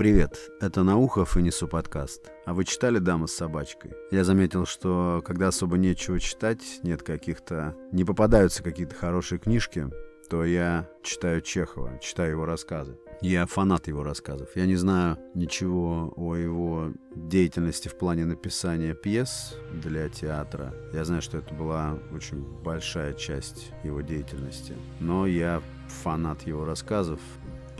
Привет, это Наухов и Несу подкаст. А вы читали «Дама с собачкой»? Я заметил, что когда особо нечего читать, нет каких-то... Не попадаются какие-то хорошие книжки, то я читаю Чехова, читаю его рассказы. Я фанат его рассказов. Я не знаю ничего о его деятельности в плане написания пьес для театра. Я знаю, что это была очень большая часть его деятельности. Но я фанат его рассказов.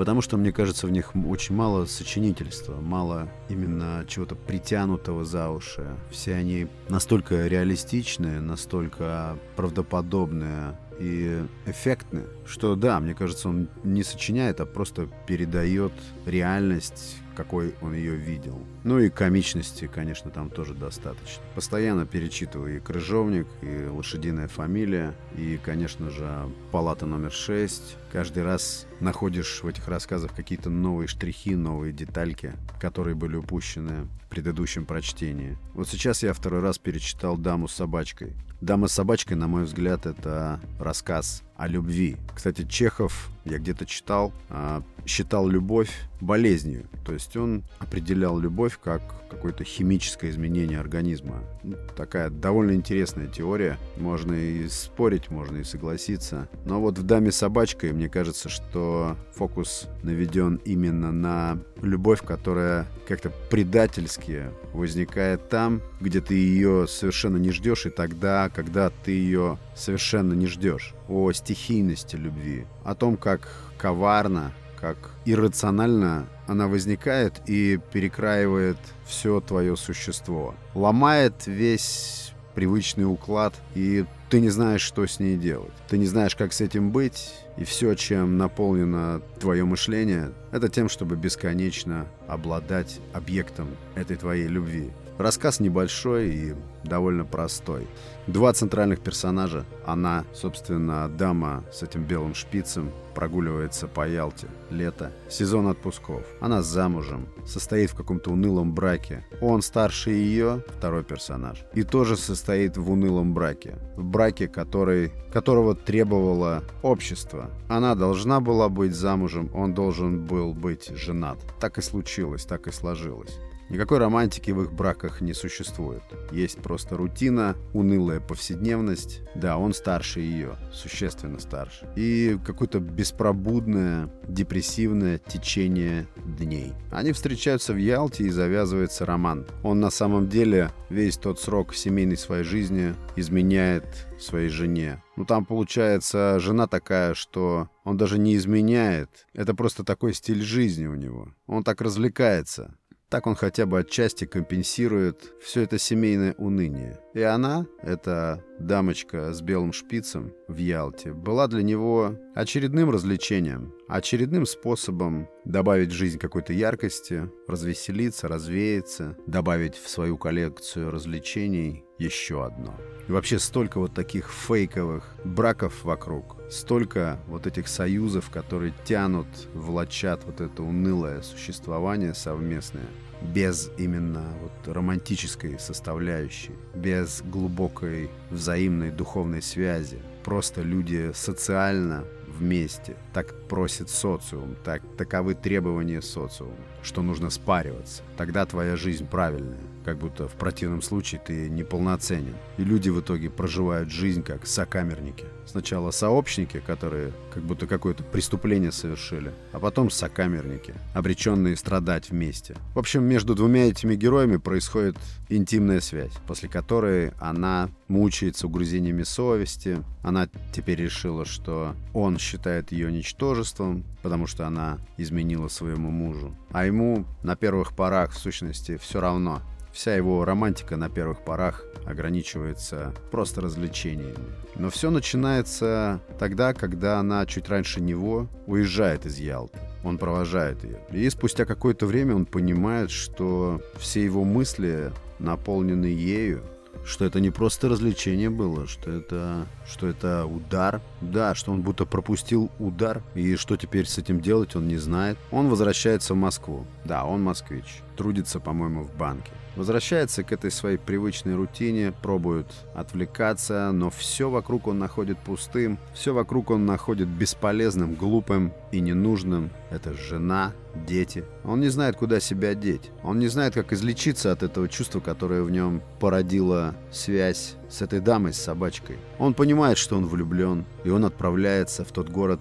Потому что, мне кажется, в них очень мало сочинительства, мало именно чего-то притянутого за уши. Все они настолько реалистичные, настолько правдоподобные и эффектны, что да, мне кажется, он не сочиняет, а просто передает реальность какой он ее видел. Ну и комичности, конечно, там тоже достаточно. Постоянно перечитываю и «Крыжовник», и «Лошадиная фамилия», и, конечно же, «Палата номер 6». Каждый раз находишь в этих рассказах какие-то новые штрихи, новые детальки, которые были упущены в предыдущем прочтении. Вот сейчас я второй раз перечитал «Даму с собачкой». «Дама с собачкой», на мой взгляд, это рассказ о любви. Кстати, Чехов, я где-то читал, а, считал любовь болезнью. То есть он определял любовь как какое-то химическое изменение организма. Ну, такая довольно интересная теория. Можно и спорить, можно и согласиться. Но вот в «Даме собачкой» мне кажется, что фокус наведен именно на любовь, которая как-то предательски возникает там, где ты ее совершенно не ждешь, и тогда, когда ты ее совершенно не ждешь. О стихийности любви, о том, как коварно, как иррационально она возникает и перекраивает все твое существо. Ломает весь привычный уклад, и ты не знаешь, что с ней делать. Ты не знаешь, как с этим быть, и все, чем наполнено твое мышление, это тем, чтобы бесконечно обладать объектом этой твоей любви. Рассказ небольшой и довольно простой. Два центральных персонажа. Она, собственно, дама с этим белым шпицем, прогуливается по Ялте. Лето. Сезон отпусков. Она замужем. Состоит в каком-то унылом браке. Он старше ее, второй персонаж. И тоже состоит в унылом браке. В браке, который, которого требовало общество. Она должна была быть замужем, он должен был быть женат. Так и случилось, так и сложилось. Никакой романтики в их браках не существует. Есть просто рутина, унылая повседневность. Да, он старше ее, существенно старше. И какое-то беспробудное, депрессивное течение дней. Они встречаются в Ялте и завязывается роман. Он на самом деле весь тот срок семейной своей жизни изменяет своей жене. Ну там получается жена такая, что он даже не изменяет. Это просто такой стиль жизни у него. Он так развлекается. Так он хотя бы отчасти компенсирует все это семейное уныние. И она, эта дамочка с белым шпицем в Ялте, была для него очередным развлечением, очередным способом добавить в жизнь какой-то яркости, развеселиться, развеяться, добавить в свою коллекцию развлечений еще одно. И вообще столько вот таких фейковых браков вокруг, столько вот этих союзов, которые тянут, влачат вот это унылое существование совместное, без именно вот романтической составляющей, без глубокой взаимной духовной связи. Просто люди социально вместе. Так просит социум, так, таковы требования социума, что нужно спариваться. Тогда твоя жизнь правильная как будто в противном случае ты неполноценен. И люди в итоге проживают жизнь как сокамерники. Сначала сообщники, которые как будто какое-то преступление совершили, а потом сокамерники, обреченные страдать вместе. В общем, между двумя этими героями происходит интимная связь, после которой она мучается угрызениями совести. Она теперь решила, что он считает ее ничтожеством, потому что она изменила своему мужу. А ему на первых порах, в сущности, все равно. Вся его романтика на первых порах ограничивается просто развлечениями. Но все начинается тогда, когда она чуть раньше него уезжает из Ялты. Он провожает ее. И спустя какое-то время он понимает, что все его мысли наполнены ею, что это не просто развлечение было, что это, что это удар. Да, что он будто пропустил удар, и что теперь с этим делать, он не знает. Он возвращается в Москву. Да, он москвич. Трудится, по-моему, в банке. Возвращается к этой своей привычной рутине, пробует отвлекаться, но все вокруг он находит пустым, все вокруг он находит бесполезным, глупым и ненужным. Это жена, дети. Он не знает, куда себя деть. Он не знает, как излечиться от этого чувства, которое в нем породило связь с этой дамой, с собачкой. Он понимает, что он влюблен, и он отправляется в тот город,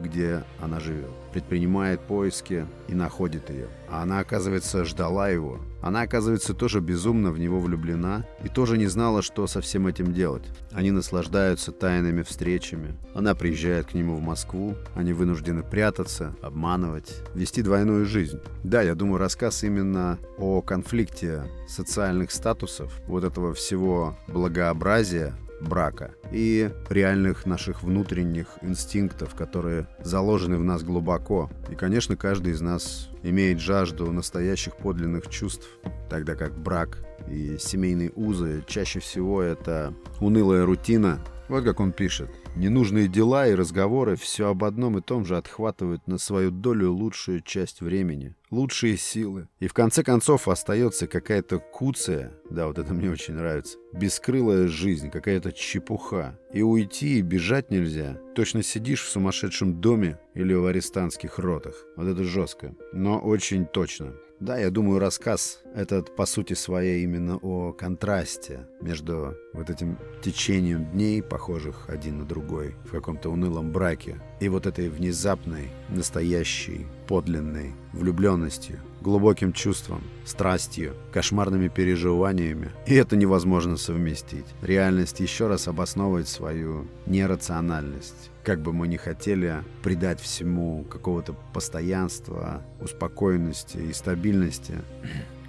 где она живет. Предпринимает поиски и находит ее. А она, оказывается, ждала его. Она, оказывается, тоже безумно в него влюблена и тоже не знала, что со всем этим делать. Они наслаждаются тайными встречами. Она приезжает к нему в Москву. Они вынуждены прятаться, обманывать, вести двойную жизнь. Да, я думаю, рассказ именно о конфликте социальных статусов, вот этого всего благообразия, брака и реальных наших внутренних инстинктов, которые заложены в нас глубоко. И, конечно, каждый из нас имеет жажду настоящих подлинных чувств, тогда как брак и семейные узы чаще всего это унылая рутина. Вот как он пишет. Ненужные дела и разговоры все об одном и том же отхватывают на свою долю лучшую часть времени, лучшие силы. И в конце концов остается какая-то куция, да, вот это мне очень нравится, бескрылая жизнь, какая-то чепуха. И уйти, и бежать нельзя. Точно сидишь в сумасшедшем доме или в арестантских ротах. Вот это жестко, но очень точно. Да, я думаю, рассказ этот по сути своей именно о контрасте между вот этим течением дней, похожих один на другой, в каком-то унылом браке, и вот этой внезапной, настоящей, подлинной влюбленностью, глубоким чувством, страстью, кошмарными переживаниями. И это невозможно совместить. Реальность еще раз обосновывает свою нерациональность. Как бы мы ни хотели придать всему какого-то постоянства, успокоенности и стабильности,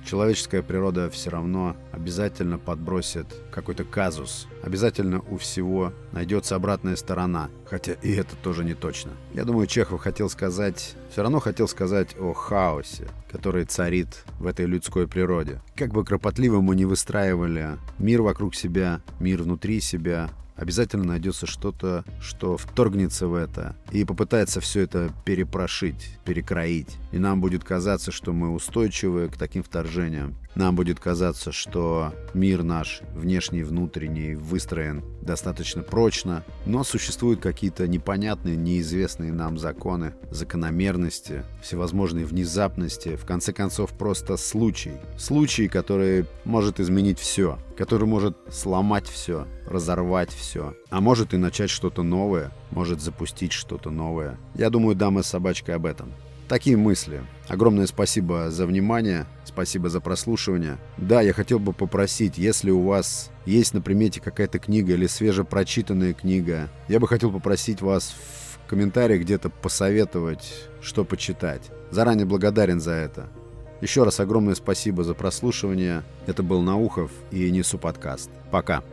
человеческая природа все равно обязательно подбросит какой-то казус. Обязательно у всего найдется обратная сторона, хотя и это тоже не точно. Я думаю, Чехов хотел сказать, все равно хотел сказать о хаосе, который царит в этой людской природе. Как бы кропотливо мы не выстраивали мир вокруг себя, мир внутри себя, обязательно найдется что-то, что вторгнется в это и попытается все это перепрошить, перекроить. И нам будет казаться, что мы устойчивы к таким вторжениям. Нам будет казаться, что мир наш, внешний и внутренний, выстроен достаточно прочно, но существуют какие-то непонятные, неизвестные нам законы, закономерности, всевозможные внезапности, в конце концов просто случай. Случай, который может изменить все, который может сломать все, разорвать все, а может и начать что-то новое, может запустить что-то новое. Я думаю, дама с собачкой об этом. Такие мысли. Огромное спасибо за внимание, спасибо за прослушивание. Да, я хотел бы попросить, если у вас есть на примете какая-то книга или свежепрочитанная книга, я бы хотел попросить вас в комментариях где-то посоветовать, что почитать. Заранее благодарен за это. Еще раз огромное спасибо за прослушивание. Это был Наухов и Несу подкаст. Пока.